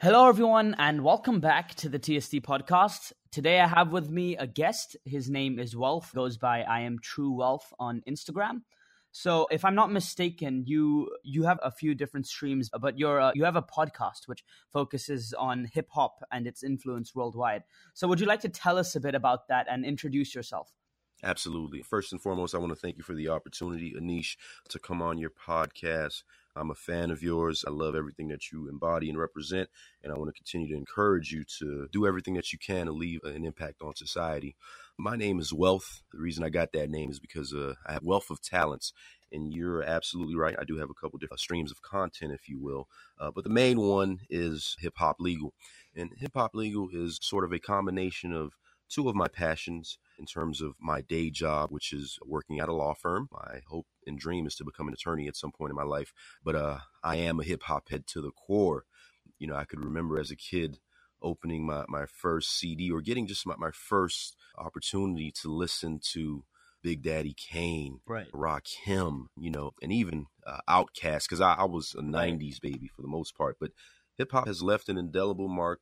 Hello, everyone, and welcome back to the TST podcast. Today, I have with me a guest. His name is Wealth, goes by I am True Wealth on Instagram. So, if I'm not mistaken, you you have a few different streams, but you're uh, you have a podcast which focuses on hip hop and its influence worldwide. So, would you like to tell us a bit about that and introduce yourself? Absolutely. First and foremost, I want to thank you for the opportunity, Anish, to come on your podcast. I'm a fan of yours. I love everything that you embody and represent, and I want to continue to encourage you to do everything that you can to leave an impact on society. My name is Wealth. The reason I got that name is because uh, I have wealth of talents, and you're absolutely right. I do have a couple different streams of content, if you will, uh, but the main one is Hip Hop Legal, and Hip Hop Legal is sort of a combination of two of my passions in terms of my day job, which is working at a law firm. My hope and dream is to become an attorney at some point in my life, but uh, I am a hip hop head to the core. You know, I could remember as a kid opening my, my first CD or getting just my, my first opportunity to listen to Big Daddy Kane, right. Rock Him, you know, and even uh, Outkast, because I, I, was a 90s baby for the most part. But hip hop has left an indelible mark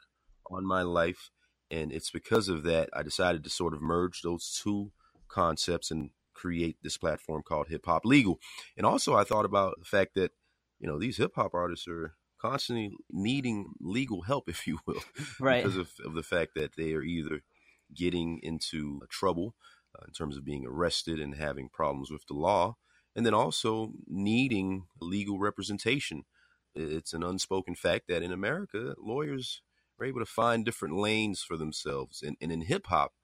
on my life. And it's because of that I decided to sort of merge those two concepts and create this platform called Hip Hop Legal. And also, I thought about the fact that, you know, these hip hop artists are constantly needing legal help, if you will, right. because of, of the fact that they are either getting into trouble uh, in terms of being arrested and having problems with the law, and then also needing legal representation. It's an unspoken fact that in America, lawyers are able to find different lanes for themselves. And, and in hip hop,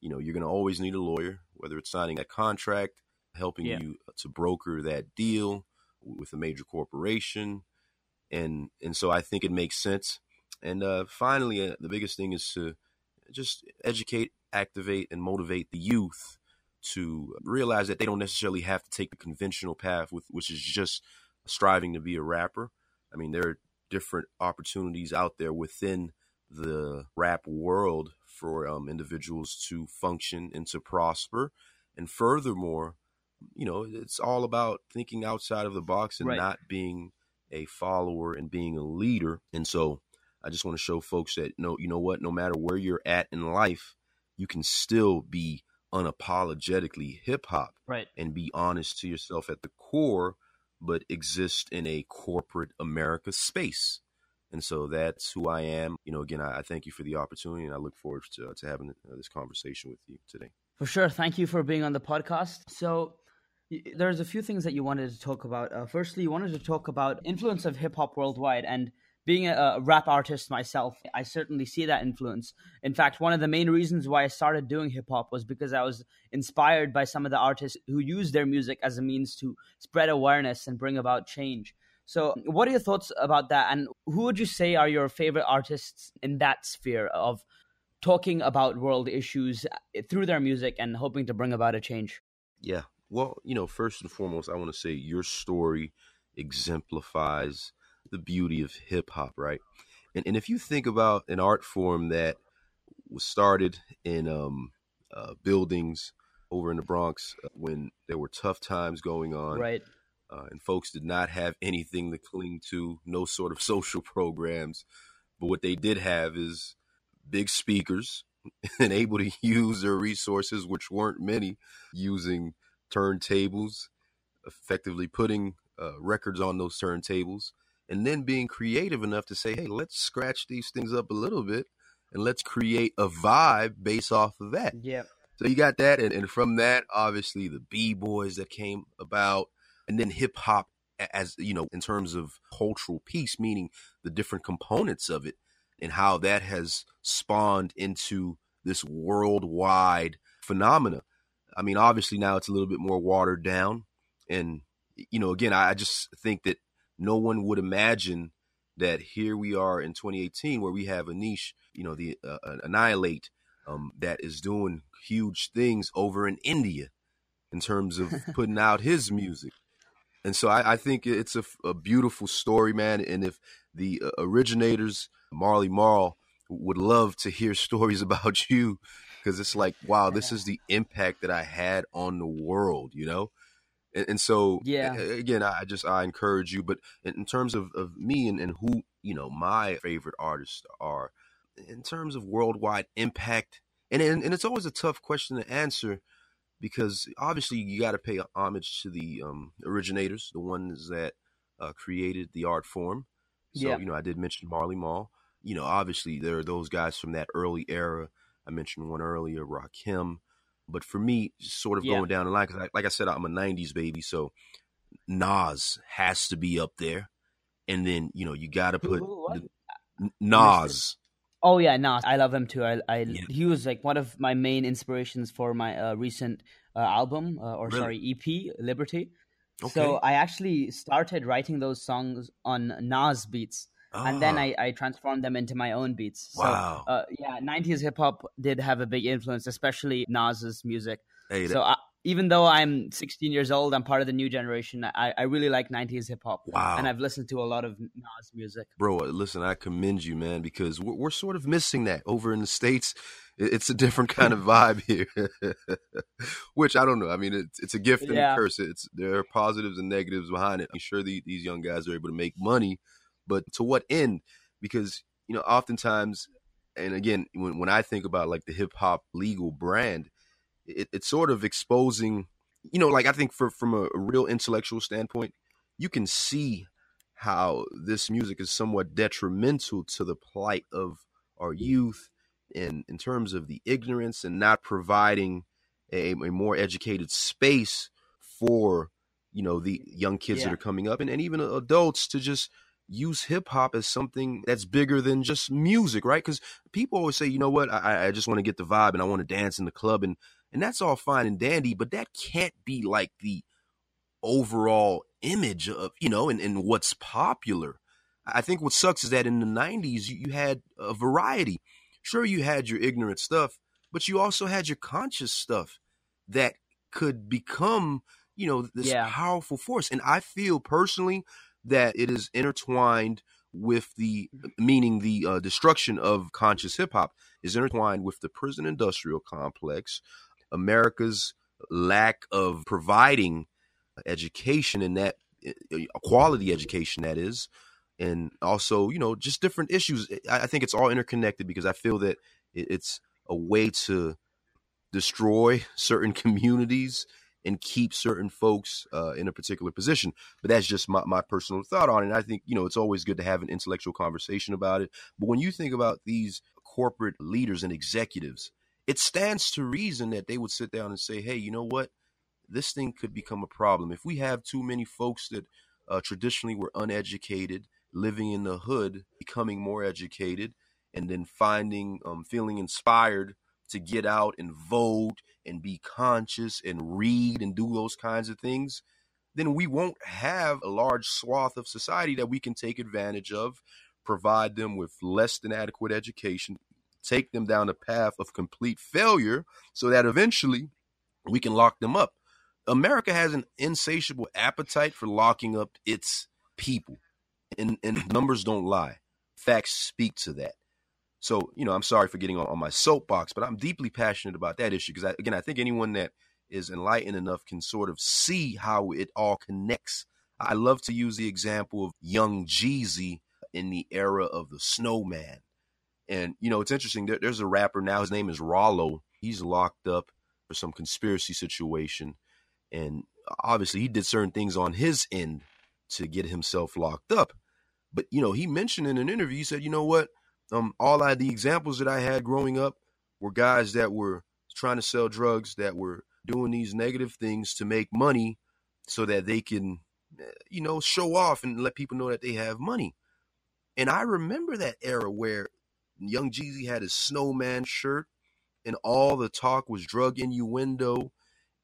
you know, you're going to always need a lawyer, whether it's signing that contract, helping yeah. you to broker that deal with a major corporation. And, and so I think it makes sense. And uh, finally, uh, the biggest thing is to just educate, activate, and motivate the youth to realize that they don't necessarily have to take the conventional path, with which is just striving to be a rapper. I mean, there are different opportunities out there within the rap world for um, individuals to function and to prosper. And furthermore, you know, it's all about thinking outside of the box and right. not being a follower and being a leader. And so I just want to show folks that no, you know what, no matter where you're at in life, you can still be unapologetically hip hop right. and be honest to yourself at the core, but exist in a corporate America space. And so that's who I am. You know, again, I, I thank you for the opportunity, and I look forward to, to having uh, this conversation with you today. For sure. Thank you for being on the podcast. So, there's a few things that you wanted to talk about. Uh, firstly, you wanted to talk about influence of hip hop worldwide, and being a, a, rap artist myself, I certainly see that influence. In fact, one of the main reasons why I started doing hip hop was because I was inspired by some of the artists who use their music as a means to spread awareness and bring about change. So, what are your thoughts about that? And who would you say are your favorite artists in that sphere of talking about world issues eh, through their music and hoping to bring about a change? Yeah. Well, you know, first and foremost, I want to say your story exemplifies the beauty of hip hop, right? And, and if you think about an art form that was started in um, uh, buildings over in the Bronx uh, when there were tough times going on, right? uh, and folks did not have anything to cling to, no sort of social programs. But what they did have is big speakers and able to use their resources, which weren't many, using turntables, effectively putting uh, records on those turntables, and then being creative enough to say, hey, let's scratch these things up a little bit and let's create a vibe based off of that. Yeah. So you got that, and, and from that, obviously the b boys that came about, and then hip hop as you know in terms of cultural piece meaning the different components of it and how that has spawned into this worldwide phenomena i mean obviously now it's a little bit more watered down and you know again i just think that no one would imagine that here we are in 2018 where we have a niche, you know the uh, annihilate um, that is doing huge things over in india in terms of putting out his music and so I, I think it's a, a, beautiful story, man. And if the uh, originators, Marley Marl, would love to hear stories about you, because it's like, wow, this is the impact that I had on the world, you know. And, and so, yeah, again, I just I encourage you. But in, terms of, of me and, and who you know, my favorite artists are in terms of worldwide impact. And, and, and it's always a tough question to answer because obviously you got to pay homage to the um, originators, the ones that uh, created the art form. So, yeah. you know, I did mention Marley Marl. You know, obviously there are those guys from that early era. I mentioned one earlier, Rakim. But for me, sort of yeah. going down the line, because like I said, I'm a 90s baby. So Nas has to be up there. And then, you know, you got to put the, Nas. Oh yeah, Nas. I love him too. I, I yeah. he was like one of my main inspirations for my uh, recent uh, album uh, or really? sorry EP, Liberty. Okay. So I actually started writing those songs on Nas beats. Oh. And then ah. I, I transformed them into my own beats. Wow. Uh, yeah, 90s hip hop did have a big influence, especially Nas's music. Hey, so I, even though I'm 16 years old, I'm part of the new generation. I, I really like 90s hip hop. Wow. And I've listened to a lot of Nas music. Bro, listen, I commend you, man, because we're, we're sort of missing that over in the States. It's a different kind of vibe here, which I don't know. I mean, it's, it's a gift and yeah. a curse. It's there are positives and negatives behind it. I'm sure the, these young guys are able to make money, but to what end? Because you know, oftentimes, and again, when when I think about like the hip hop legal brand, it, it's sort of exposing, you know, like I think for from a, real intellectual standpoint, you can see how this music is somewhat detrimental to the plight of our youth in in terms of the ignorance and not providing a, a more educated space for you know the young kids yeah. that are coming up and, and even adults to just use hip hop as something that's bigger than just music, right? Because people always say, you know what, I, I just want to get the vibe and I want to dance in the club and and that's all fine and dandy, but that can't be like the overall image of, you know, and, and what's popular. I think what sucks is that in the 90s, you, you had a variety. Sure, you had your ignorant stuff, but you also had your conscious stuff that could become, you know, this yeah. powerful force. And I feel personally that it is intertwined with the meaning the uh, destruction of conscious hip hop is intertwined with the prison industrial complex, America's lack of providing education in that quality education that is and also you know just different issues. I think it's all interconnected because i feel that it's a way to destroy certain communities and keep certain folks uh, in a particular position but that's just my, my personal thought on it and i think you know it's always good to have an intellectual conversation about it but when you think about these corporate leaders and executives it stands to reason that they would sit down and say, hey, you know what? This thing could become a problem. If we have too many folks that uh, traditionally were uneducated, living in the hood, becoming more educated, and then finding, um, feeling inspired to get out and vote and be conscious and read and do those kinds of things, then we won't have a large swath of society that we can take advantage of, provide them with less than adequate education, take them down a path of complete failure so that eventually we can lock them up. America has an insatiable appetite for locking up its people, and, and numbers don't lie. Facts speak to that. So, you know, I'm sorry for getting on, on my soapbox, but I'm deeply passionate about that issue because, again, I think anyone that is enlightened enough can sort of see how it all connects. I love to use the example of young Jeezy in the era of the snowman. And you know, it's interesting. There, there's a rapper now. His name is Ralo. He's locked up for some conspiracy situation, and obviously he did certain things on his end to get himself locked up. But you know, he mentioned in an interview, he said, "You know what? Um, all I the examples that I had growing up were guys that were trying to sell drugs, that were doing these negative things to make money, so that they can, eh, you know, show off and let people know that they have money." And I remember that era where Young Jeezy had his snowman shirt, and all the talk was drug innuendo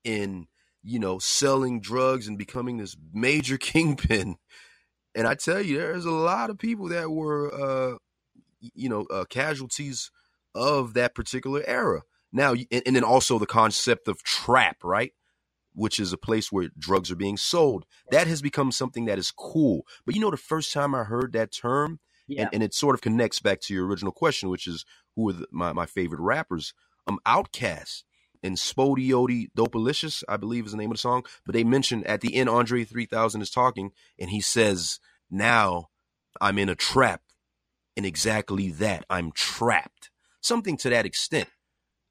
and you know selling drugs and becoming this major kingpin. And I tell you, there's a lot of people that were, uh, you know, uh, casualties of that particular era. Now, and, and then also the concept of trap, right? which is a place where drugs are being sold. That has become something that is cool. But you know, the first time I heard that term, yeah. And, and it sort of connects back to your original question, which is who are the, my, my favorite rappers? Um, OutKast and SpottieOttieDopaliscious, I believe is the name of the song. But they mentioned at the end, Andre 3000 is talking, and he says, Now I'm in a trap. In exactly that. I'm trapped. Something to that extent.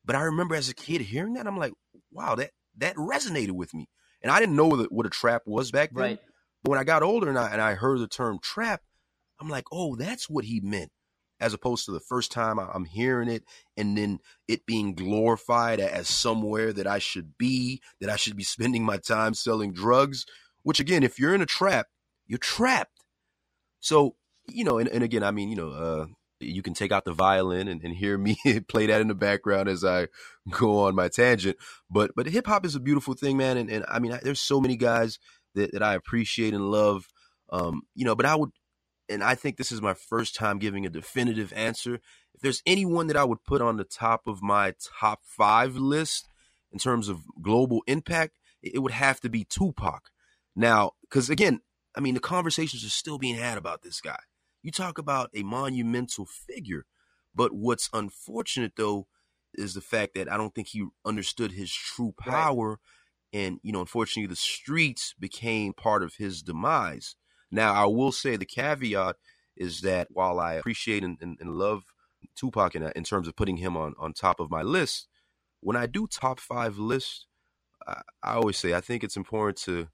But I remember as a kid hearing that, I'm like, wow, that that resonated with me. And I didn't know what a trap was back then. Right. But when I got older and I and I heard the term trap, I'm like, oh, that's what he meant. As opposed to the first time I'm hearing it and then it being glorified as somewhere that I should be, that I should be spending my time selling drugs. Which again, if you're in a trap, you're trapped. So, you know, and, and again, I mean, you know, uh, you can take out the violin and, and hear me play that in the background as I go on my tangent. But but hip hop is a beautiful thing, man. And, and I mean, there's so many guys that, that I appreciate and love. Um, you know, but I would, and I think this is my first time giving a definitive answer. If there's anyone that I would put on the top of my top five list in terms of global impact, it would have to be Tupac. Now, because again, I mean, the conversations are still being had about this guy. You talk about a monumental figure, but what's unfortunate though is the fact that I don't think he understood his true power. Right. And, you know, unfortunately, the streets became part of his demise. Now, I will say the caveat is that while I appreciate and, and, and love Tupac in, in terms of putting him on, on top of my list, when I do top five lists, I, I always say I think it's important to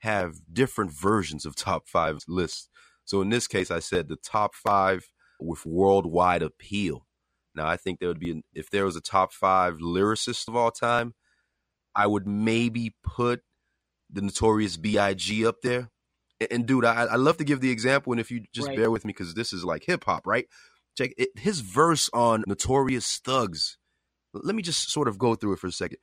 have different versions of top five lists so in this case, I said the top five with worldwide appeal. Now, I think there would be, if there was a top five lyricist of all time, I would maybe put the Notorious B.I.G. up there. And, and dude, I, I love to give the example, and if you just right. bear with me, because this is like hip hop, right? Check it, his verse on Notorious Thugs. Let me just sort of go through it for a second.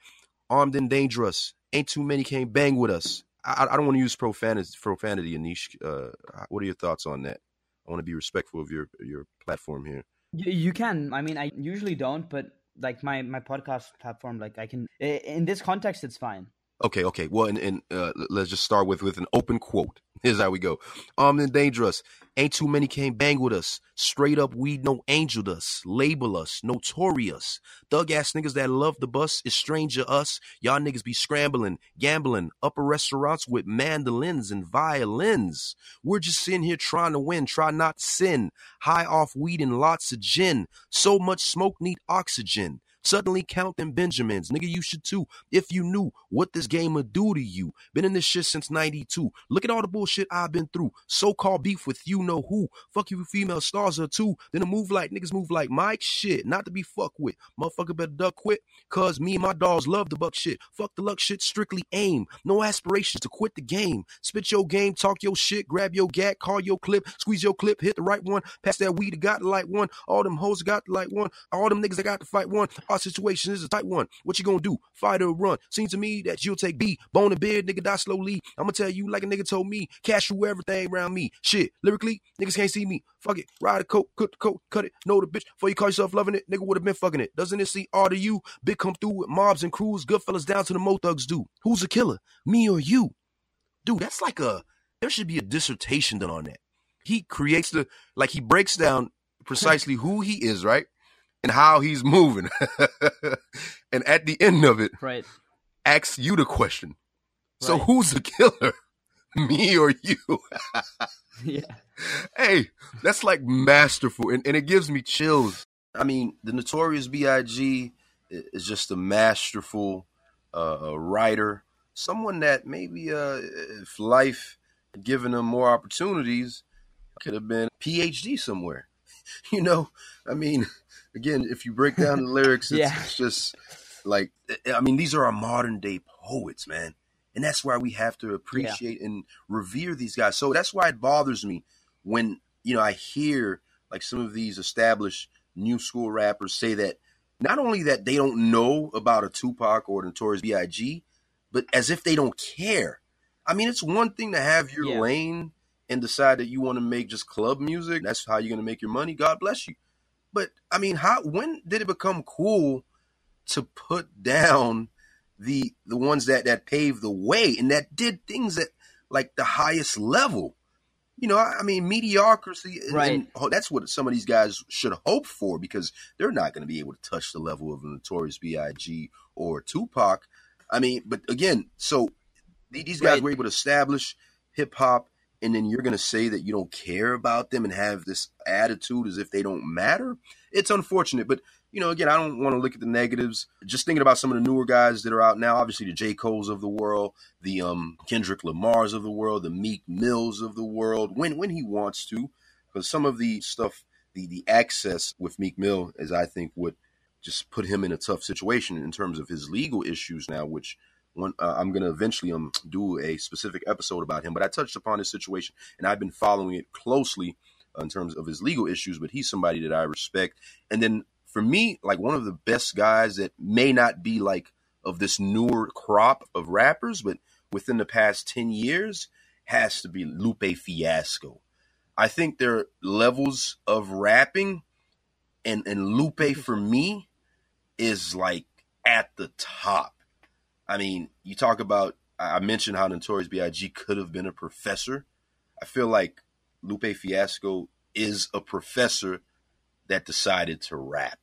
Armed and dangerous, ain't too many came bang with us. I, I don't want to use profanity, profanity, Anish. Uh, what are your thoughts on that? I want to be respectful of your your platform here. You can. I mean, I usually don't, but like my my podcast platform, like I can. In this context, it's fine. Okay, okay. Well, and, and uh, let's just start with with an open quote. Here's how we go. Armed and dangerous. Ain't too many came bang with us. Straight up, we no angeled us. Label us. Notorious. Thug ass niggas that love the bus is stranger us. Y'all niggas be scrambling, gambling, upper restaurants with mandolins and violins. We're just sitting here trying to win. Try not to sin. High off weed and lots of gin. So much smoke need oxygen. Suddenly count them Benjamins. Nigga, you should too. If you knew what this game would do to you. Been in this shit since 92. Look at all the bullshit I've been through. So-called beef with you know who. Fuck you female stars are too. Then a move like niggas move like Mike shit. Not to be fucked with. Motherfucker better duck quit. Cause me and my dogs love the buck shit. Fuck the luck shit. Strictly aim. No aspirations to quit the game. Spit your game. Talk your shit. Grab your gat. Call your clip. Squeeze your clip. Hit the right one. Pass that weed. Got the light one. All them hoes got the light one. All them niggas that got to fight one. Our situation is a tight one. What you gonna do? Fight or run? Seems to me that you'll take B. Bone and beard, nigga, die slowly. I'ma tell you like a nigga told me. Cash through everything around me. Shit, lyrically, niggas can't see me. Fuck it. Ride a coat, cut the coat, cut it. Know the bitch before you call yourself loving it. Nigga would have been fucking it. Doesn't it see all to you? Big come through with mobs and crews. Good fellas down to the mo thugs do. Who's a killer? Me or you? Dude, that's like a, there should be a dissertation done on that. He creates the, like he breaks down precisely who he is, right? And how he's moving. and at the end of it, right, asks you the question. So right. who's the killer? Me or you? yeah. Hey, that's like masterful, and, and it gives me chills. I mean, the Notorious B.I.G. is just a masterful uh, writer, someone that maybe uh, if life had given him more opportunities, could have been PhD somewhere. You know, I mean, again, if you break down the lyrics, it's, yeah. it's just like eh, eh, I mean, these are our modern day poets, man. And that's why we have to appreciate yeah. and revere these guys. So that's why it bothers me when, you know, I hear like some of these established new school rappers say that not only that they don't know about a Tupac or a Notorious B.I.G., but as if they don't care. I mean, it's one thing to have your yeah. lane and decide that you want to make just club music. That's how you're going to make your money. God bless you. But I mean, how when did it become cool to put down the the ones that that paved the way and that did things at like the highest level? You know, I, I mean, mediocrity, right? And, that's what some of these guys should hope for because they're not going to be able to touch the level of a Notorious B.I.G. or Tupac. I mean, but again, so these guys right. were able to establish hip hop and then you're going to say that you don't care about them and have this attitude as if they don't matter. It's unfortunate, but you know, again, I don't want to look at the negatives. Just thinking about some of the newer guys that are out now, obviously the J. Cole's of the world, the um, Kendrick Lamar's of the world, the Meek Mills of the world, when when he wants to, because some of the stuff, the the access with Meek Mill, is I think would just put him in a tough situation in terms of his legal issues now, which one, uh, I'm going to eventually um do a specific episode about him. But I touched upon his situation, and I've been following it closely in terms of his legal issues. But he's somebody that I respect. And then for me, like one of the best guys that may not be like of this newer crop of rappers, but within the past ten years, has to be Lupe Fiasco. I think there are levels of rapping, and and Lupe for me is like at the top I mean, you talk about I mentioned how Notorious B.I.G. could have been a professor. I feel like Lupe Fiasco is a professor that decided to rap.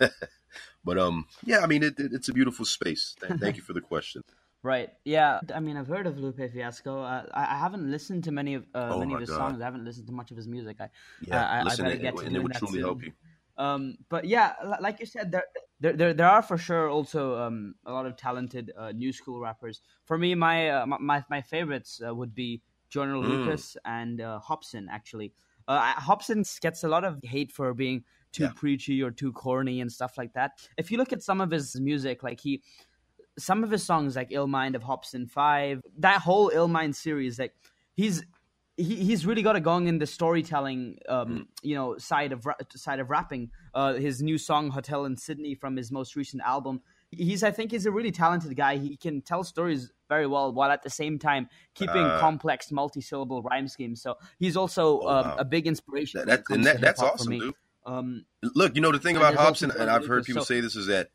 but um, yeah, I mean, it, it, it's a beautiful space. Thank, thank you for the question. Right. Yeah. I mean, I've heard of Lupe Fiasco. Uh, I, I, haven't listened to many of uh, oh many of his God. songs. I haven't listened to much of his music. I yeah, I, listen I, I get to and it would truly soon. help you. Um, but yeah, like you said, there, there, there, there are for sure also um, a lot of talented uh, new school rappers. For me, my uh, my my favorites uh, would be Joyner mm. Lucas and uh, Hopsin. Actually, uh, Hopsin gets a lot of hate for being too yeah. preachy or too corny and stuff like that. If you look at some of his music, like he, some of his songs like "Ill Mind" of Hopsin Five, that whole "Ill Mind" series, like he's he, he's really got it going in the storytelling, um, mm. you know, side of side of rapping. Uh, his new song "Hotel in Sydney" from his most recent album. He's, I think, he's a really talented guy. He can tell stories very well, while at the same time keeping uh, complex, multi-syllable rhyme schemes. So he's also oh, um, wow. a big inspiration. That, that, that that's awesome, dude. Um, Look, you know the thing about Hopsin, and I've heard people so, say this is that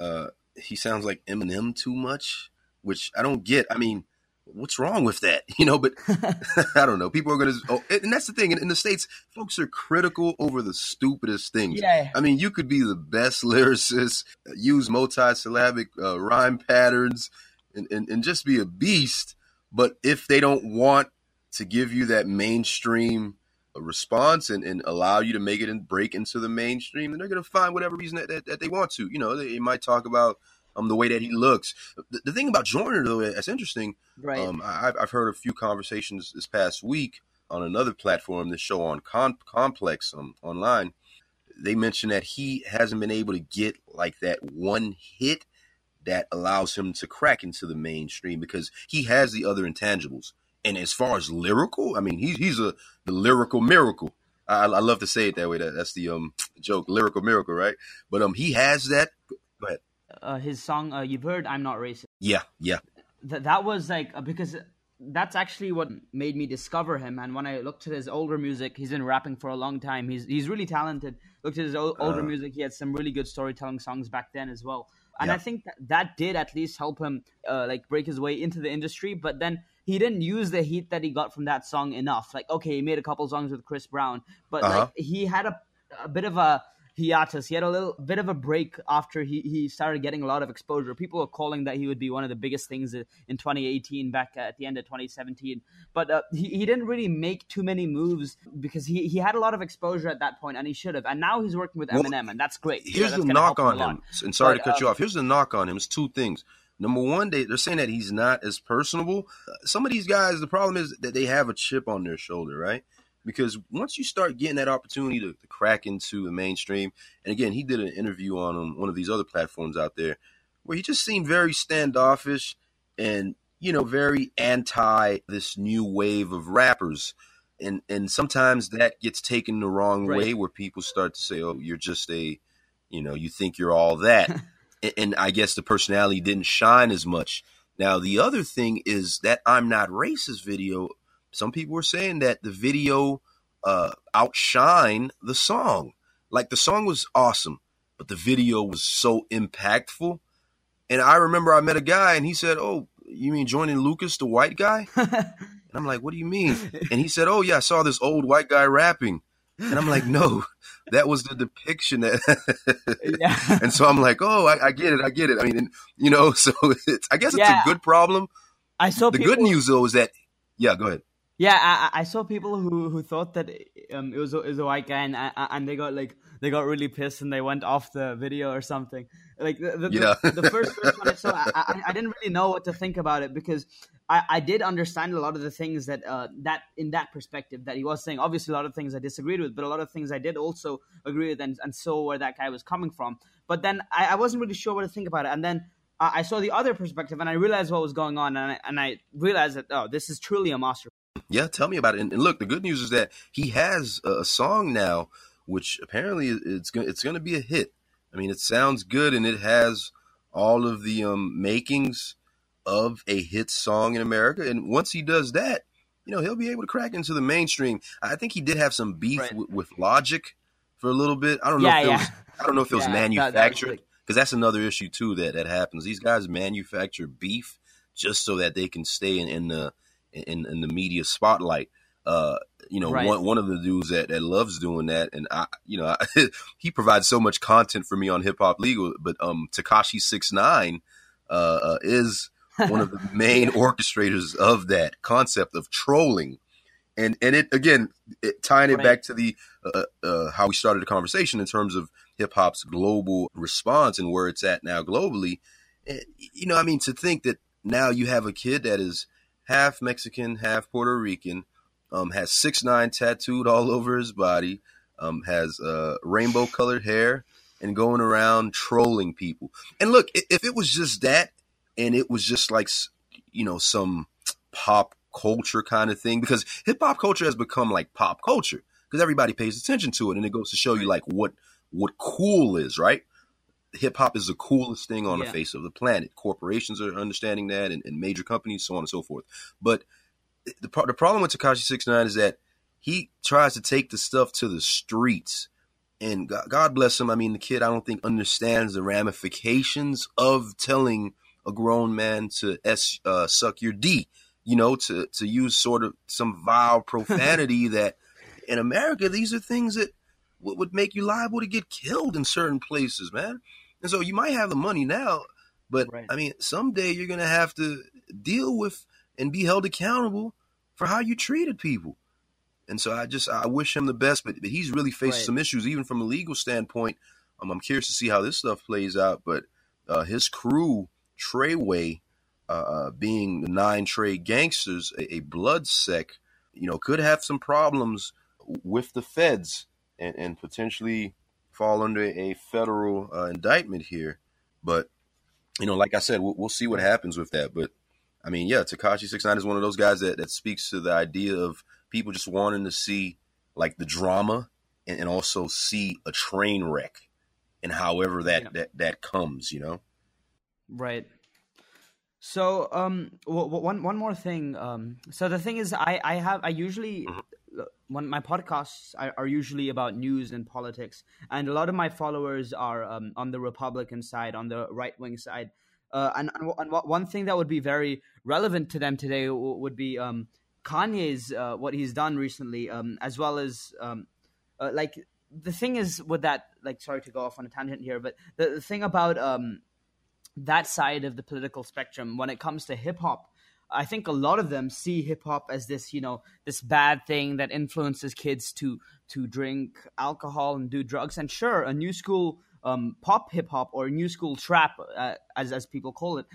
uh, he sounds like Eminem too much, which I don't get. I mean, what's wrong with that? You know, but I don't know. People are going to, oh, and that's the thing. In, in, the States, folks are critical over the stupidest things. Yeah. I mean, you could be the best lyricist, use multi-syllabic uh, rhyme patterns, and, and, and just be a beast. But if they don't want to give you that mainstream response and, and allow you to make it and break into the mainstream, then they're going to find whatever reason that, that, that they want to. You know, they, they might talk about um, the way that he looks. The, the thing about Joyner, though, that's interesting. Right. Um, I, have heard a few conversations this past week on another platform, this show on Con- Complex um, online. They mentioned that he hasn't been able to get like that one hit that allows him to crack into the mainstream because he has the other intangibles. And as far as lyrical, I mean, he's he's a the lyrical miracle. I, I love to say it that way. That, that's the um joke, lyrical miracle, right? But um, he has that. Go ahead uh, his song uh, you've heard i'm not racist. Yeah yeah. Th- that was like uh, because that's actually what made me discover him. And when i looked at his older music he's been rapping for a long time. He's he's really talented. Looked at his o- older uh, music he had some really good storytelling songs back then as well. And yeah. i think that, that did at least help him uh, like break his way into the industry. But then he didn't use the heat that he got from that song enough. Like okay he made a couple songs with chris brown but uh-huh. like he had a, a bit of a hiatus. He had a little bit of a break after he, he started getting a lot of exposure. People were calling that he would be one of the biggest things in 2018 back at the end of 2017. But uh, he, he didn't really make too many moves because he, he had a lot of exposure at that point and he should have. And now he's working with Eminem well, and that's great. Here's yeah, the knock on him. And sorry but, to cut you um, off. Here's the knock on him. It's two things. Number one, they, they're saying that he's not as personable. Some of these guys, the problem is that they have a chip on their shoulder, right? Because once you start getting that opportunity to, to, crack into the mainstream, and again, he did an interview on um, one of these other platforms out there where he just seemed very standoffish and you know very anti this new wave of rappers, and and sometimes that gets taken the wrong right. way where people start to say, oh, you're just a, you know, you think you're all that, and, and I guess the personality didn't shine as much. Now the other thing is that I'm not racist video some people were saying that the video uh, outshine the song. Like the song was awesome, but the video was so impactful. And I remember I met a guy and he said, "Oh, you mean Joyner Lucas, the white guy?" and I'm like, "What do you mean?" And he said, "Oh yeah, I saw this old white guy rapping." And I'm like, "No, that was the depiction." That yeah. And so I'm like, "Oh, I, I, get it, I get it." I mean, you know, so it's I guess it's yeah. a good problem. I saw the people- good news though is that yeah, go ahead. Yeah, I, I saw people who, who thought that um, it was a, it was a white guy, and and they got like they got really pissed and they went off the video or something. Like the the, yeah. the, the first, first one I saw, I, I didn't really know what to think about it because I, I did understand a lot of the things that uh, that in that perspective that he was saying. Obviously, a lot of things I disagreed with, but a lot of things I did also agree with, and, and saw where that guy was coming from. But then I, I wasn't really sure what to think about it, and then I saw the other perspective, and I realized what was going on, and I, and I realized that oh, this is truly a master yeah, tell me about it. And, and look, the good news is that he has a, a song now, which apparently it's going it's going to be a hit. I mean, it sounds good, and it has all of the um, makings of a hit song in America. And once he does that, you know, he'll be able to crack into the mainstream. I think he did have some beef right. w- with Logic for a little bit. I don't know. Yeah, if it yeah. was, I don't know if it was yeah, manufactured because that, that's another issue too that that happens. These guys manufacture beef just so that they can stay in, in the in, in the media spotlight. Uh, you know, right. one one of the dudes that, that loves doing that, and I, you know, I, he provides so much content for me on Hip Hop Legal. But um, Tekashi Six Nine uh, uh, is one of the main orchestrators of that concept of trolling, and and it again it, tying it right. back to the uh, uh, how we started the conversation in terms of hip hop's global response and where it's at now globally. Eh, you know, I mean, to think that now you have a kid that is half Mexican, half Puerto Rican. Um, has six nine tattooed all over his body. Um, has uh, rainbow colored hair and going around trolling people. And look, if it was just that, and it was just like you know some pop culture kind of thing, because hip hop culture has become like pop culture because everybody pays attention to it, and it goes to show you like what what cool is, right? Hip hop is the coolest thing on yeah. the face of the planet. Corporations are understanding that, and, and, major companies, so on and so forth. But the the problem with Tekashi Six Nine is that he tries to take the stuff to the streets, and God, God bless him. I mean, the kid I don't think understands the ramifications of telling a grown man to s uh, suck your d. You know, to to use sort of some vile profanity that in America these are things that would make you liable to get killed in certain places, man. And so you might have the money now, but right. I mean, someday you're going to have to deal with and be held accountable for how you treated people. And so I just I wish him the best, but, but he's really faced right. some issues, even from a legal standpoint. Um, I'm curious to see how this stuff plays out. But uh, his crew, Treyway, uh, uh, being the nine Trey gangsters, a, a blood sec, you know, could have some problems with the feds and, and potentially fall under a federal uh, indictment here. But you know, like I said, we'll, we'll, see what happens with that. But I mean, yeah, Tekashi Six Nine is one of those guys that that speaks to the idea of people just wanting to see like the drama and, and also see a train wreck and however that yeah. that that comes, you know. Right. So, um, w- w- one one more thing. Um, so the thing is, I I have I usually mm-hmm when my podcasts are, are, usually about news and politics, and a lot of my followers are um, on the Republican side, on the right wing side. Uh, and, and, one thing that would be very relevant to them today would be um, Kanye's uh, what he's done recently, um, as well as um, uh, like the thing is with that. Like, sorry to go off on a tangent here, but the, the thing about um, that side of the political spectrum when it comes to hip hop I think a lot of them see hip hop as this, you know, this bad thing that influences kids to to drink alcohol and do drugs. And sure, a new school um, pop hip hop or new school trap, uh, as as people call it,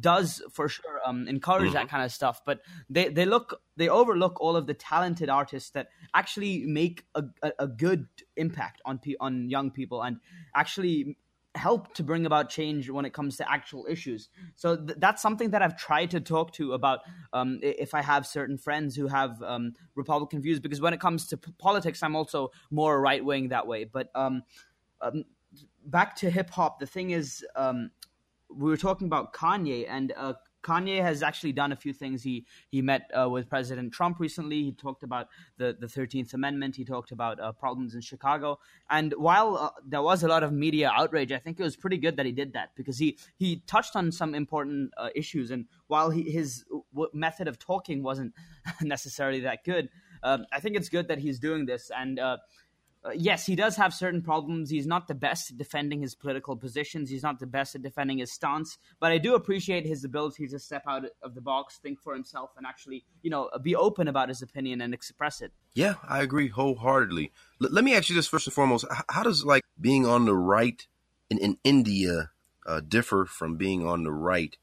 does for sure um, encourage mm-hmm. that kind of stuff. But they they look they overlook all of the talented artists that actually make a, a, a good impact on on young people and actually help to bring about change when it comes to actual issues. So th- that's something that I've tried to talk to about um, if I have certain friends who have um, Republican views, because when it comes to p- politics, I'm also more right wing that way. But um, um back to hip hop, the thing is, um, we were talking about Kanye, and uh, Kanye has actually done a few things. He he met uh, with President Trump recently. He talked about the the Thirteenth Amendment. He talked about uh, problems in Chicago. And while uh, there was a lot of media outrage, I think it was pretty good that he did that because he he touched on some important uh, issues. And while he, his w- method of talking wasn't necessarily that good, um, I think it's good that he's doing this and. Uh, yes, he does have certain problems. He's not the best at defending his political positions. He's not the best at defending his stance. But I do appreciate his ability to step out of the box, think for himself, and actually, you know, be open about his opinion and express it. Yeah, I agree wholeheartedly. L- let me ask you this first and foremost: How does like being on the right in, in India uh, differ from being on the right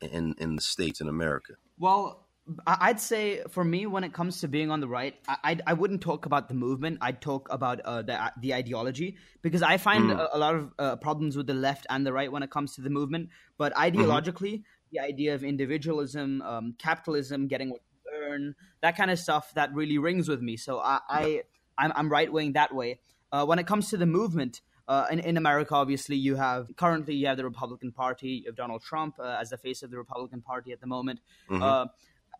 in in the states in America? Well, I'd say for me, when it comes to being on the right, I I, wouldn't talk about the movement. I'd talk about uh, the the ideology because I find mm. a, a, lot of uh, problems with the left and the right when it comes to the movement. But mm-hmm. ideologically, mm-hmm. the idea of individualism, um, capitalism, getting what you earn, that kind of stuff, that really rings with me. So I, I I'm, I'm right wing that way. Uh, when it comes to the movement. Uh, in, in America, obviously, you have currently you have the Republican Party, you have Donald Trump uh, as the face of the Republican Party at the moment. Mm-hmm uh,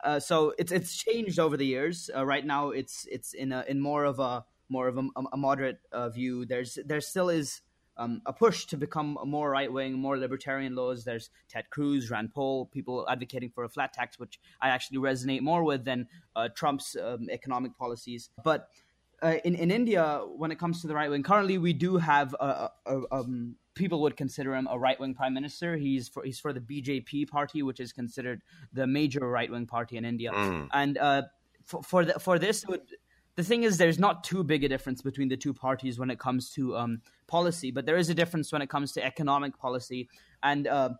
uh, so it's it's changed over the years. Uh, right now, it's it's in a in more of a more of a, a moderate uh, view. There's there still is um, a push to become more right wing, more libertarian laws. There's Ted Cruz, Rand Paul, people advocating for a flat tax, which I actually resonate more with than uh, Trump's um, economic policies. But uh, in in India, when it comes to the right wing, currently we do have a, a, a um, people would consider him a right wing prime minister. He's for he's for the BJP party, which is considered the major right wing party in India. Mm. And uh, for for, the, for this, would, the thing is, there's not too big a difference between the two parties when it comes to um, policy, but there is a difference when it comes to economic policy. And uh,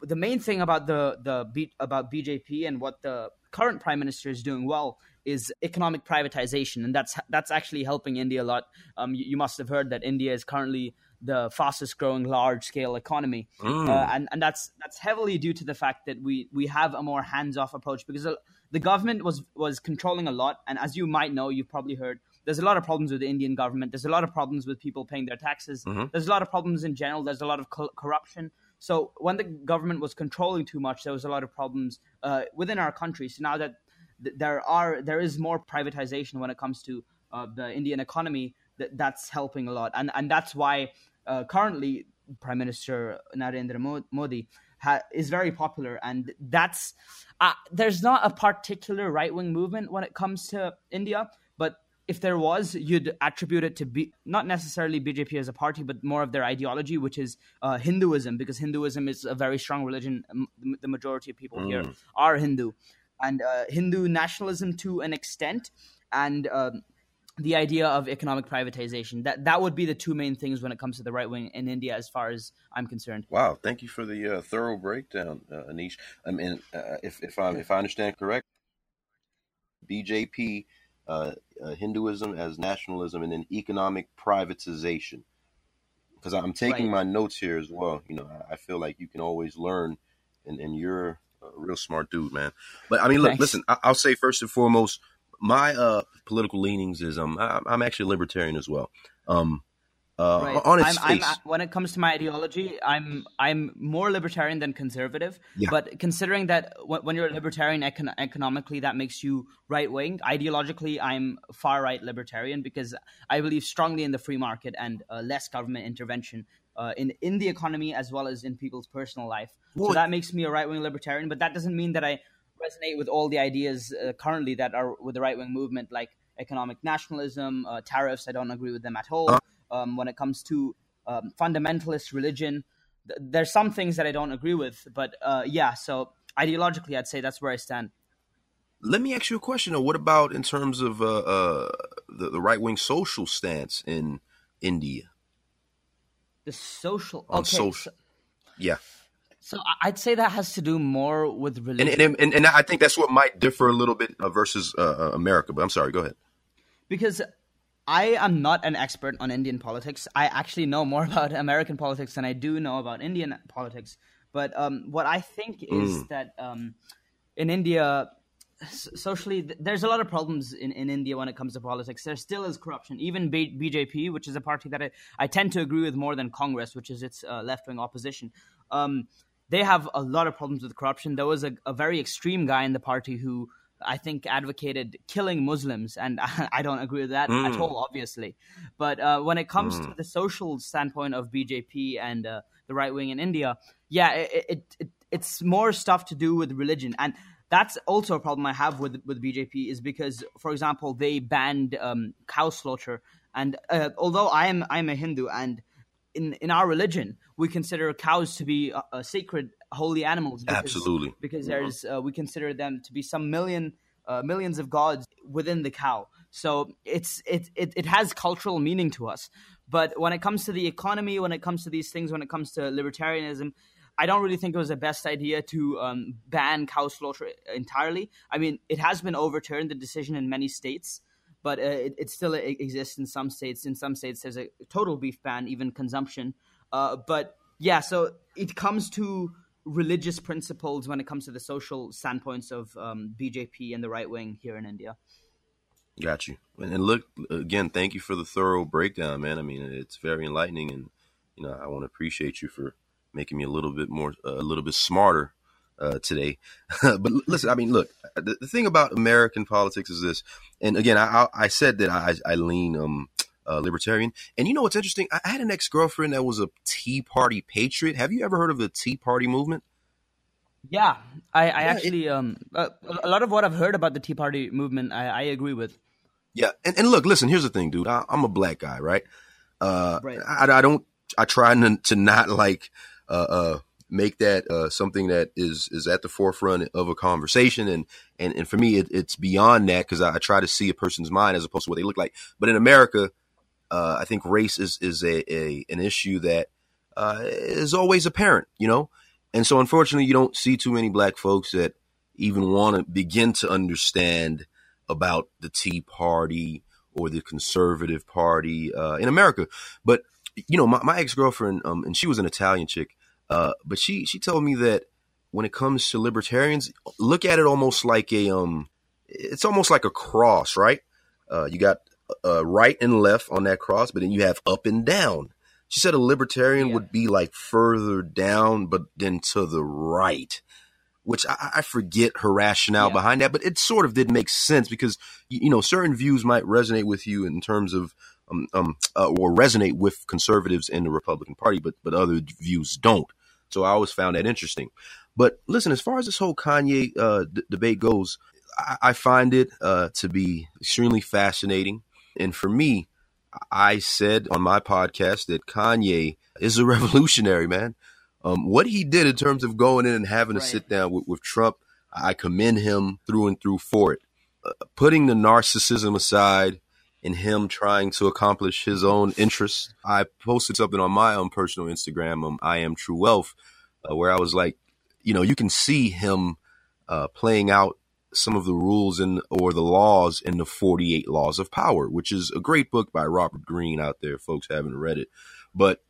the main thing about the the about BJP and what the current prime minister is doing well is economic privatization, and that's that's actually helping India a lot. Um, you, you, must have heard that India is currently the fastest growing large scale economy, mm. uh, and and that's that's heavily due to the fact that we we have a more hands off approach because the government was was controlling a lot, and as you might know, you've probably heard. There's a lot of problems with the Indian government. There's a lot of problems with people paying their taxes. Mm-hmm. There's a lot of problems in general. There's a lot of co- corruption. So when the government was controlling too much, there was a lot of problems uh, within our country. So now that th- there are there is more privatization when it comes to uh, the Indian economy, th- that's helping a lot, and and that's why uh, currently Prime Minister Narendra Modi ha- is very popular, and that's uh, there's not a particular right wing movement when it comes to India, but if there was, you'd attribute it to be not necessarily BJP as a party, but more of their ideology, which is uh, Hinduism, because Hinduism is a very strong religion. The majority of people mm. here are Hindu, and uh, Hindu nationalism to an extent, and um, the idea of economic privatization. That that would be the two main things when it comes to the right wing in India, as far as I'm concerned. Wow, thank you for the uh, thorough breakdown, uh, Anish. I mean, uh, if if I if I understand correct, BJP, uh, uh, Hinduism as nationalism, and then economic privatization. Because I'm taking right. my notes here as well. You know, I feel like you can always learn, and, and you're a real smart dude, man. But I mean, look, Thanks. listen. I, I'll say first and foremost my uh, political leanings is um I'm actually libertarian as well. Um, uh, right. on its I'm, face. I'm, when it comes to my ideology, I'm I'm more libertarian than conservative. Yeah. But considering that when you're a libertarian econ- economically, that makes you right wing. Ideologically, I'm far right libertarian because I believe strongly in the free market and uh, less government intervention uh, in in the economy as well as in people's personal life. Well, so that makes me a right wing libertarian. But that doesn't mean that I resonate with all the ideas uh, currently that are with the right wing movement, like economic nationalism, uh, tariffs. I don't agree with them at all. Um, when it comes to um, fundamentalist religion, th- there's some things that I don't agree with, but uh, yeah. So ideologically, I'd say that's where I stand. Let me ask you a question. What about in terms of uh, uh, the, the right wing social stance in India? The social on social, so, yeah. So I'd say that has to do more with religion, and and, and, I think that's what might differ a little bit uh, versus uh, uh, America. But I'm sorry, go ahead. Because I am not an expert on Indian politics. I actually know more about American politics than I do know about Indian politics. But um, what I think is mm. that um, in India, socially, there's a lot of problems in, in India when it comes to politics. There still is corruption. Even B- BJP, which is a party that I, I tend to agree with more than Congress, which is its uh, left wing opposition. Um, they have a lot of problems with corruption. There was a, a very extreme guy in the party who I think advocated killing Muslims, and I don't agree with that mm. at all, obviously. But uh, when it comes mm. to the social standpoint of BJP and uh, the right wing in India, yeah, it, it, it, it's more stuff to do with religion. And that's also a problem I have with with BJP is because, for example, they banned um, cow slaughter, and uh, although I am I am a Hindu, and in in our religion we consider cows to be uh, sacred, holy animals. Because, Absolutely, because there's uh, we consider them to be some million uh, millions of gods within the cow. So it's it, it it has cultural meaning to us. But when it comes to the economy, when it comes to these things, when it comes to libertarianism, I don't really think it was the best idea to um, ban cow slaughter entirely. I mean, it has been overturned, the decision in many states, but uh, it, it, still exists in some states. In some states, there's a total beef ban, even consumption. Uh, but yeah, so it comes to religious principles when it comes to the social standpoints of um, BJP and the right wing here in India. Got you. And look again. Thank you for the thorough breakdown, man. I mean, it's very enlightening, and you know, I want to appreciate you for making me a little bit more, uh, a little bit smarter uh, today. but listen, I mean, look, the, the, thing about American politics is this, and again, I, I said that I, I lean um, uh, libertarian, and you know what's interesting? I had an ex girlfriend that was a Tea Party patriot. Have you ever heard of the Tea Party movement? Yeah, I, I yeah, actually, it, um, a, a, lot of what I've heard about the Tea Party movement, I, I agree with. Yeah, and, and look, listen. Here's the thing, dude. I, am a black guy, right? Uh, right. I, I don't. I try to, to not like uh, uh, make that uh, something that is is at the forefront of a conversation. And and and for me, it, it's beyond that because I, I, try to see a person's mind as opposed to what they look like. But in America, uh, I think race is is a, a an issue that uh, is always apparent, you know. And so, unfortunately, you don't see too many black folks that even want to begin to understand about the Tea Party or the Conservative Party uh, in America. But you know, my, my ex girlfriend, um, and she was an Italian chick, uh, but she she told me that when it comes to libertarians, look at it almost like a um, it's almost like a cross, right? Uh, you got uh, right and left on that cross, but then you have up and down. She said a libertarian yeah. would be like further down, but then to the right which I, I forget her rationale yeah. behind that, but it sort of did make sense because you know certain views might resonate with you in terms of um, um uh, or resonate with conservatives in the Republican Party, but but other views don't. So I always found that interesting. But listen, as far as this whole Kanye uh, d- debate goes, I, I find it uh, to be extremely fascinating. And for me, I said on my podcast that Kanye is a revolutionary, man. Um, what he did in terms of going in and having right. to sit down with, with, Trump, I commend him through and through for it. Uh, putting the narcissism aside and him trying to accomplish his own interests, I posted something on my own personal Instagram, um, I am True Wealth, uh, where I was like, you know, you can see him uh, playing out some of the rules and or the laws in the 48 laws of power which is a great book by robert greene out there folks haven't read it but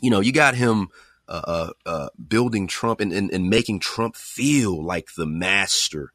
you know you got him uh, uh, uh, building Trump and, and, and making Trump feel like the master.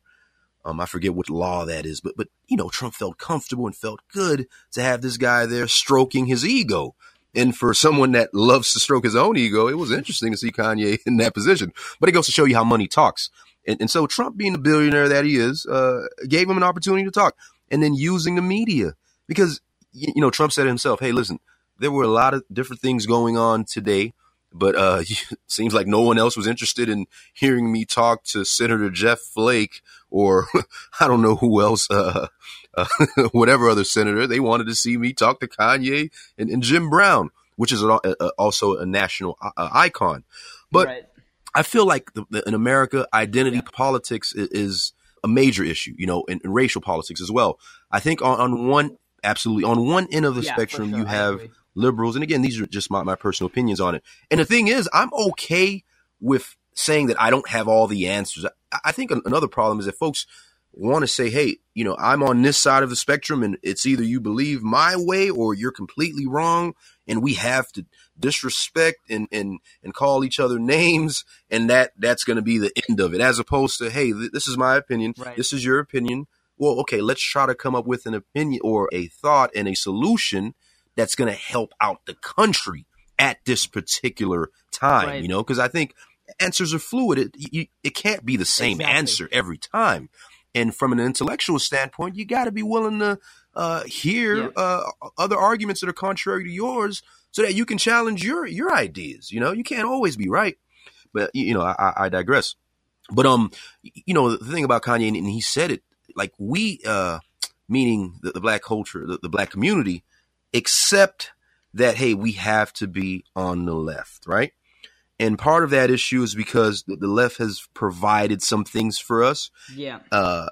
Um, I forget what law that is, but but you know, Trump felt comfortable and felt good to have this guy there stroking his ego. And for someone that loves to stroke his own ego, it was interesting to see Kanye in that position. But it goes to show you how money talks. And, and so Trump, being the billionaire that he is, uh, gave him an opportunity to talk, and then using the media because you know Trump said himself, "Hey, listen, there were a lot of different things going on today." But uh, seems like no one else was interested in hearing me talk to Senator Jeff Flake or I don't know who else, uh, uh, whatever other senator. They wanted to see me talk to Kanye and, and Jim Brown, which is a, a, also a national uh, uh, icon. But right. I feel like the, the, in America, identity yeah. politics is, is, a major issue, you know, and, racial politics as well. I think on, on one, absolutely, on one end of the yeah, spectrum, sure. you have liberals. And again, these are just my, my personal opinions on it. And the thing is, I'm okay with saying that I don't have all the answers. I, I think another problem is that folks want to say, hey, you know, I'm on this side of the spectrum and it's either you believe my way or you're completely wrong. And we have to disrespect and, and, and call each other names. And that, that's going to be the end of it as opposed to, hey, th- this is my opinion. Right. This is your opinion. Well, okay, let's try to come up with an opinion or a thought and a solution that's going to help out the country at this particular time, right. you know, because I think answers are fluid. It, you, it can't be the same exactly. answer every time. And from an intellectual standpoint, you got to be willing to uh, hear yeah. uh, other arguments that are contrary to yours so that you can challenge your your ideas. You know, you can't always be right. But, you know, I, I digress. But um, you know the thing about Kanye, and he said it like we, uh, meaning the, the black culture, the, the black community, accept that hey, we have to be on the left, right? And part of that issue is because the left has provided some things for us, yeah, uh,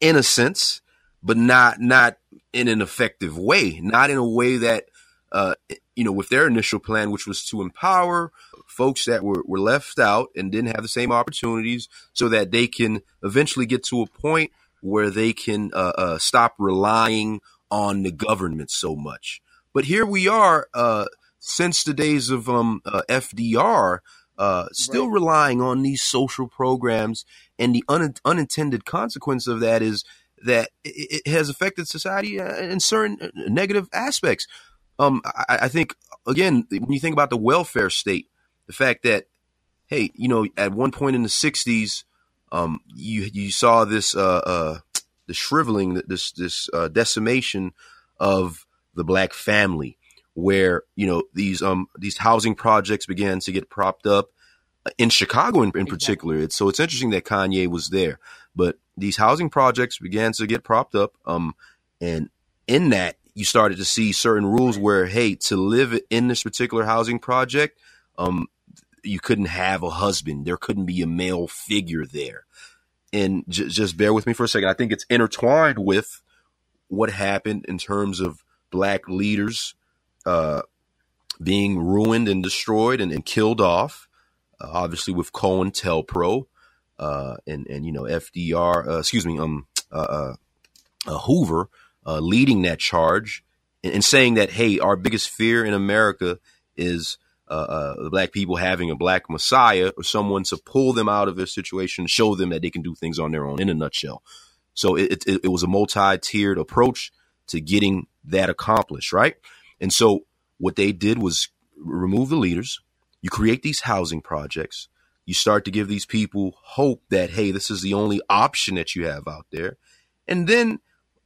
in a sense, but not not in an effective way, not in a way that uh, you know, with their initial plan, which was to empower folks that were, were left out and didn't have the same opportunities so that they can eventually get to a point where they can uh, uh, stop relying on the government so much. But here we are, uh, since the days of um, uh, FDR, uh, still right. relying on these social programs. And the un- unintended consequence of that is that it, it has affected society uh, in certain negative aspects. Um, I, I think, again, when you think about the welfare state, the fact that, hey, you know, at one point in the 60s, um, you you saw this uh, uh, the shriveling, this this uh, decimation of the black family, where you know these um these housing projects began to get propped up uh, in Chicago in, in particular. It's so it's interesting that Kanye was there, but these housing projects began to get propped up. Um, and in that you started to see certain rules where hey, to live in this particular housing project, um, you couldn't have a husband. There couldn't be a male figure there. And j- just bear with me for a second. I think it's intertwined with what happened in terms of black leaders uh, being ruined and destroyed and, and killed off. Uh, obviously, with COINTELPRO uh, and and you know FDR, uh, excuse me, um, uh, uh, Hoover leading that charge and, and, saying that hey, our biggest fear in America is uh, uh, the black people having a black messiah or someone to pull them out of their situation, show them that they can do things on their own. In a nutshell, so it, it, it was a multi-tiered approach to getting that accomplished, right? And so what they did was remove the leaders. You create these housing projects. You start to give these people hope that hey, this is the only option that you have out there, and then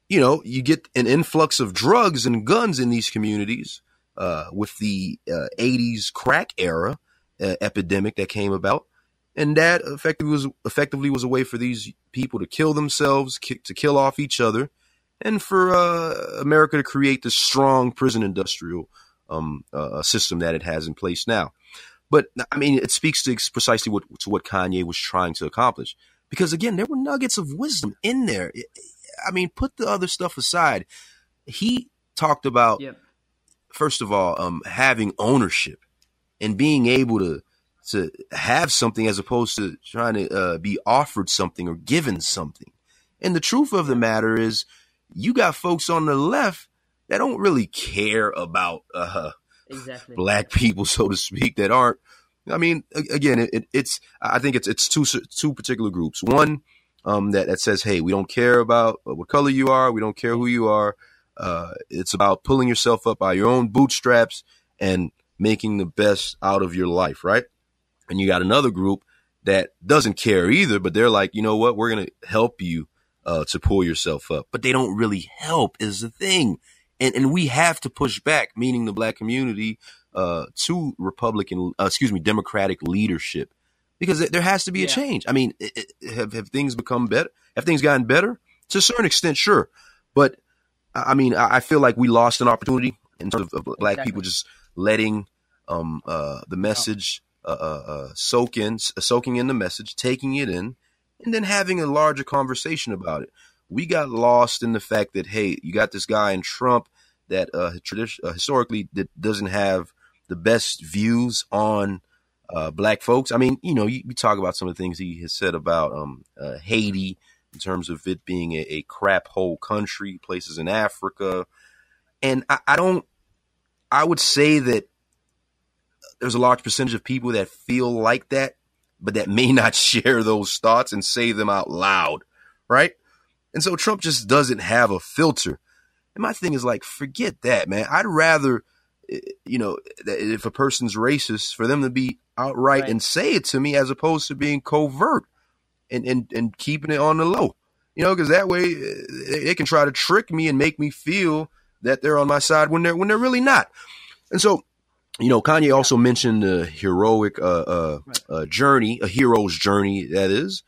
you know you get an influx of drugs and guns in these communities uh, with the uh, 80s crack era uh, epidemic that came about. And that effectively was effectively was a way for these people to kill themselves, ki- to kill off each other, and for uh, America to create the strong prison industrial um, uh, system that it has in place now. But I mean, it speaks to precisely what to what Kanye was trying to accomplish. Because again, there were nuggets of wisdom in there. I mean, put the other stuff aside. He talked about yep first of all, um, having ownership and being able to to have something as opposed to trying to uh, be offered something or given something. And the truth of the matter is, you got folks on the left that don't really care about uh, exactly. black people, so to speak, that aren't. I mean, again, it, it, it's. I think it's it's two two particular groups. One um, that that says, "Hey, we don't care about what color you are. We don't care who you are. Uh, it's about pulling yourself up by your own bootstraps and making the best out of your life, right? And you got another group that doesn't care either, but they're like, you know what? We're going to help you uh, to pull yourself up. But they don't really help, is the thing. And, and we have to push back, meaning the black community, uh, to Republican, uh, excuse me, Democratic leadership, because there has to be a change. I mean, it, it, have have things become better? Have things gotten better to a certain extent? Sure, but I mean, I feel like we lost an opportunity in terms of, black exactly. people just letting um, uh, the message uh, uh, uh soak in, soaking in the message, taking it in, and then having a larger conversation about it. We got lost in the fact that hey, you got this guy in Trump that uh, tradition uh, historically that doesn't have the best views on black folks. I mean, you know, you, you, talk about some of the things he has said about um, Haiti in terms of it being a, a crap hole country, places in Africa. And I, I don't, I would say that there's a large percentage of people that feel like that, but that may not share those thoughts and say them out loud, right? And so Trump just doesn't have a filter. And my thing is like, forget that, man. I'd rather, eh, you know, if a person's racist, for them to be outright right. and say it to me as opposed to being covert and and, and keeping it on the low. You know, because that way they can try to trick me and make me feel that they're on my side when they're when they're really not. And so, you know, Kanye also mentioned the heroic uh, uh, right. uh, journey, a hero's journey, that is.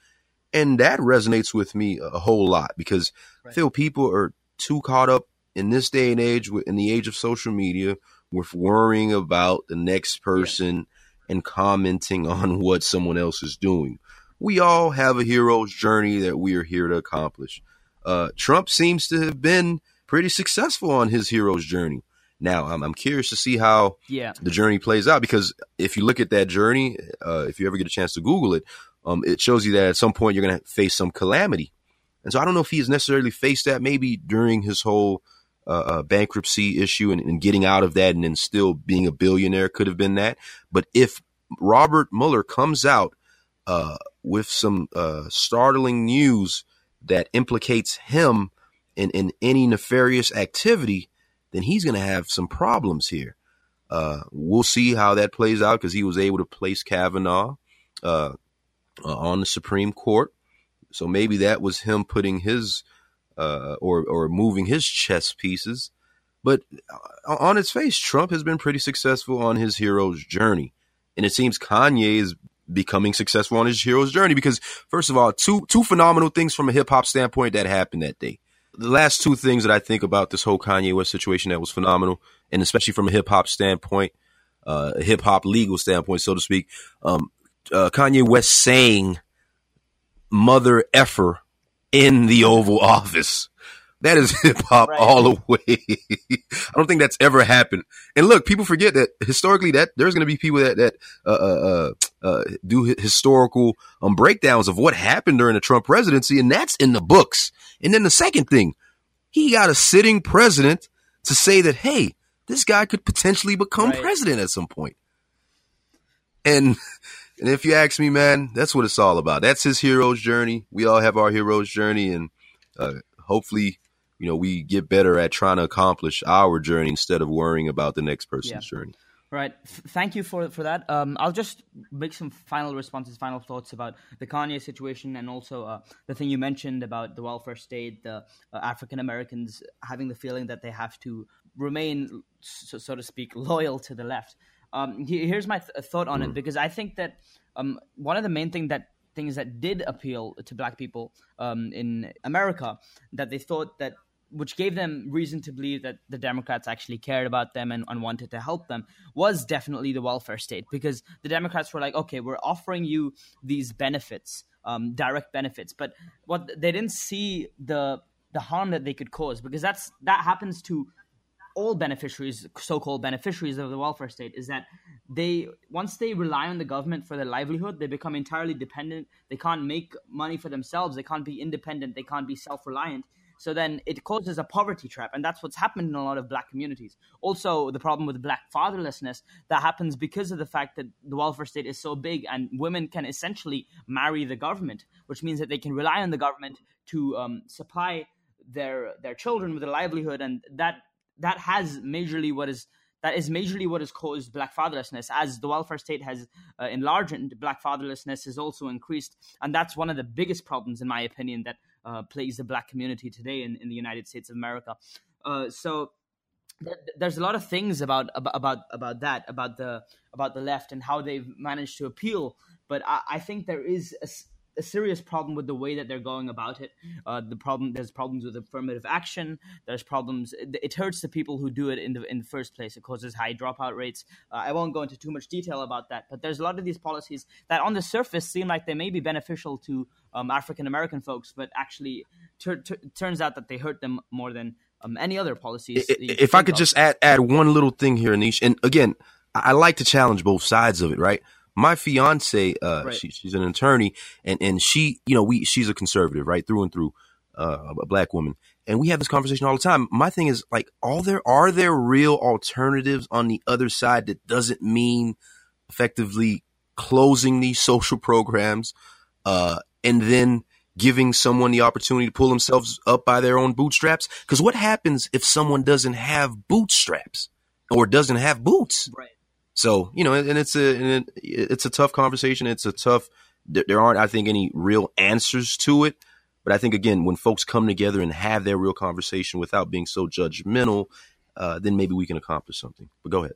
And that resonates with me a whole lot because right. I feel people are too caught up in this day and age, in the age of social media, with worrying about the next person and commenting on what someone else is doing. We all have a hero's journey that we are here to accomplish. Uh, Trump seems to have been pretty successful on his hero's journey. Now, I'm, I'm curious to see how yeah. the journey plays out because if you look at that journey, uh, if you ever get a chance to Google it, um, it shows you that at some point you're going to face some calamity. And so I don't know if he has necessarily faced that maybe during his whole uh, uh, bankruptcy issue and, and, getting out of that and then still being a billionaire could have been that. But if Robert Mueller comes out uh, with some uh, startling news that implicates him in, in any nefarious activity, then he's going to have some problems here. Uh, we'll see how that plays out because he was able to place Kavanaugh uh, uh, on the Supreme Court. So maybe that was him putting his uh, or or moving his chess pieces. But uh, on its face, Trump has been pretty successful on his hero's journey, and it seems Kanye is becoming successful on his hero's journey because, first of all, two two phenomenal things from a hip hop standpoint that happened that day. The last two things that I think about this whole Kanye West situation that was phenomenal, and especially from a hip hop standpoint, uh, a hip hop legal standpoint, so to speak. Um, uh, Kanye West saying mother effer in the Oval Office. That is hip hop right. all the way. I don't think that's ever happened. And look, people forget that historically that there's going to be people that that uh, uh, do historical um, breakdowns of what happened during the Trump presidency, and that's in the books. And then the second thing, he got a sitting president to say that, hey, this guy could potentially become right. president at some point. And and if you ask me, man, that's what it's all about. That's his hero's journey. We all have our hero's journey, and uh, hopefully, you know, we get better at trying to accomplish our journey instead of worrying about the next person's yeah. journey. Right. thank you for for that. Um, I'll just make some final responses, final thoughts about the Kanye situation, and also uh, the thing you mentioned about the welfare state, the uh, African Americans having the feeling that they have to remain, so, so to speak, loyal to the left. Um, here's my th- thought on mm. it because I think that um, one of the main thing that things that did appeal to black people um, in America that they thought that which gave them reason to believe that the Democrats actually cared about them and, and, wanted to help them was definitely the welfare state because the Democrats were like, okay, we're offering you these benefits, um, direct benefits, but what they didn't see the the harm that they could cause because that's that happens to all beneficiaries, so-called beneficiaries of the welfare state, is that they once they rely on the government for their livelihood, they become entirely dependent. They can't make money for themselves. They can't be independent. They can't be self-reliant. So then it causes a poverty trap, and that's what's happened in a lot of black communities. Also, the problem with black fatherlessness that happens because of the fact that the welfare state is so big, and women can essentially marry the government, which means that they can rely on the government to um, supply their their children with a livelihood, and that that has majorly what is that is majorly what has caused black fatherlessness as the welfare state has uh, enlarged black fatherlessness has also increased and that's one of the biggest problems in my opinion that uh, plagues the black community today in, in the united states of america uh, so th- there's a lot of things about, about about that about the about the left and how they've managed to appeal but I, I think there is a, a serious problem with the way that they're going about it. Uh, the problem there's problems with affirmative action. There's problems. It, it, hurts the people who do it in the in the first place. It causes high dropout rates. Uh, I won't go into too much detail about that, but there's a lot of these policies that on the surface seem like they may be beneficial to um, African American folks, but actually tur- tur- turns out that they hurt them more than um, any other policies. If I could of. just add add one little thing here, Anish, and again, I like to challenge both sides of it, right? my fiance, uh, right. she, she's an attorney, and and she, you know, we she's a conservative, right, through and through, uh, a black woman, and we have this conversation all the time. My thing is like, all there are there real alternatives on the other side that doesn't mean effectively closing these social programs, uh, and then giving someone the opportunity to pull themselves up by their own bootstraps. Because what happens if someone doesn't have bootstraps or doesn't have boots? Right. So you know, and it's a and it's a tough conversation. It's a tough. There aren't, I think, any real answers to it. But I think again, when folks come together and have their real conversation without being so judgmental, uh, then maybe we can accomplish something. But go ahead.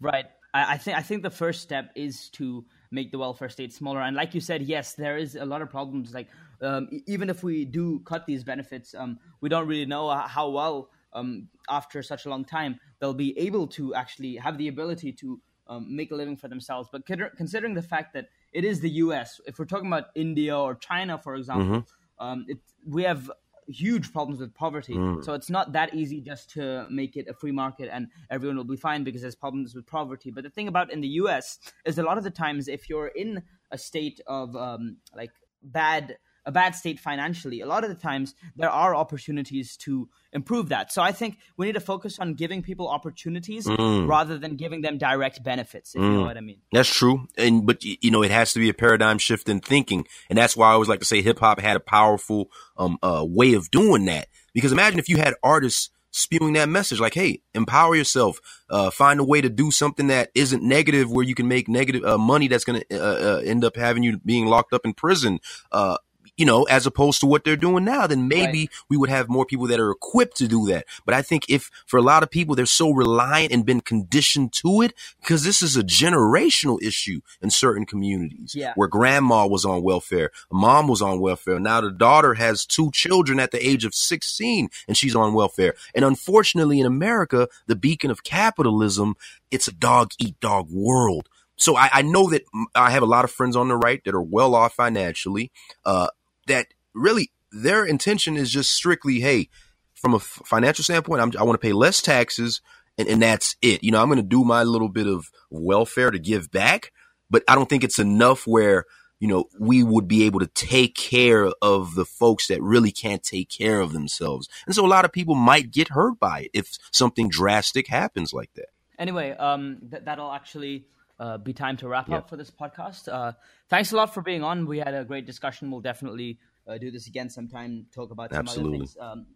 Right. I, I think I think the first step is to make the welfare state smaller. And like you said, yes, there is a lot of problems. Like um, even if we do cut these benefits, um, we don't really know how well um, after such a long time they'll be able to actually have the ability to um, make a living for themselves. But considering the fact that it is the U.S., if we're talking about India or China, for example, mm-hmm. um, it, we have huge problems with poverty. Mm. So it's not that easy just to make it a free market and everyone will be fine because there's problems with poverty. But the thing about in the U.S. is a lot of the times if you're in a state of um, like bad a bad state financially, a lot of the times there are opportunities to improve that. So I think we need to focus on giving people opportunities mm. rather than giving them direct benefits, if mm. you know mm. what I mean. That's true. And but you know, it has to be a paradigm shift in thinking. And that's why I always like to say hip hop had a powerful um uh way of doing that. Because imagine if you had artists spewing that message like hey empower yourself uh, find a way to do something that isn't negative where you can make negative uh, money that's going to uh, uh, end up having you being locked up in prison uh, you know, as opposed to what they're doing now, then maybe right. we would have more people that are equipped to do that. But I think if for a lot of people, they're so reliant and been conditioned to it because this is a generational issue in certain communities yeah. where grandma was on welfare, mom was on welfare. Now the daughter has two children at the age of 16 and she's on welfare. And unfortunately in America, the beacon of capitalism, it's a dog eat dog world. So I, I, know that I have a lot of friends on the right that are well off financially. Uh, that really their intention is just strictly, hey, from a financial standpoint, I'm, i want to pay less taxes, and, and that's it. You know, I'm going to do my little bit of welfare to give back, but I don't think it's enough where you know we would be able to take care of the folks that really can't take care of themselves, and so a lot of people might get hurt by it if something drastic happens like that. Anyway, um, th- that'll actually uh, be time to wrap up for this podcast. Uh, thanks a lot for being on. We had a great discussion. We'll definitely uh, do this again sometime. Talk about some Absolutely. other things. Um,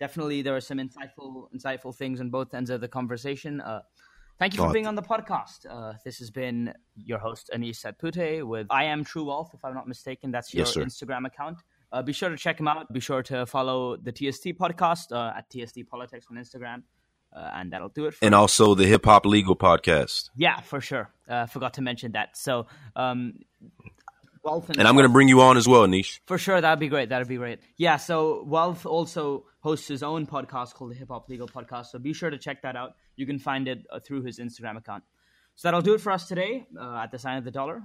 definitely, there are some insightful, insightful things on both ends of the conversation. Uh, thank you for being on the podcast. Uh, this has been your host Anish Satpute with I am True Wealth. If I'm not mistaken, that's your yes, Instagram account. Uh, be sure to check him out. Be sure to follow the TST podcast at TST Politics on Instagram. Uh, and that'll do it. and me. also the Hip Hop Legal podcast. Yeah, for sure. Uh, forgot to mention that. So, um, Wealth and, and I'm going to bring you on as well, Nish. For sure, that'd be great. That'd be great. Yeah. So Wealth also hosts his own podcast called the Hip Hop Legal Podcast. So be sure to check that out. You can find it uh, through his Instagram account. So that'll do it for us today uh, at the sign of the dollar.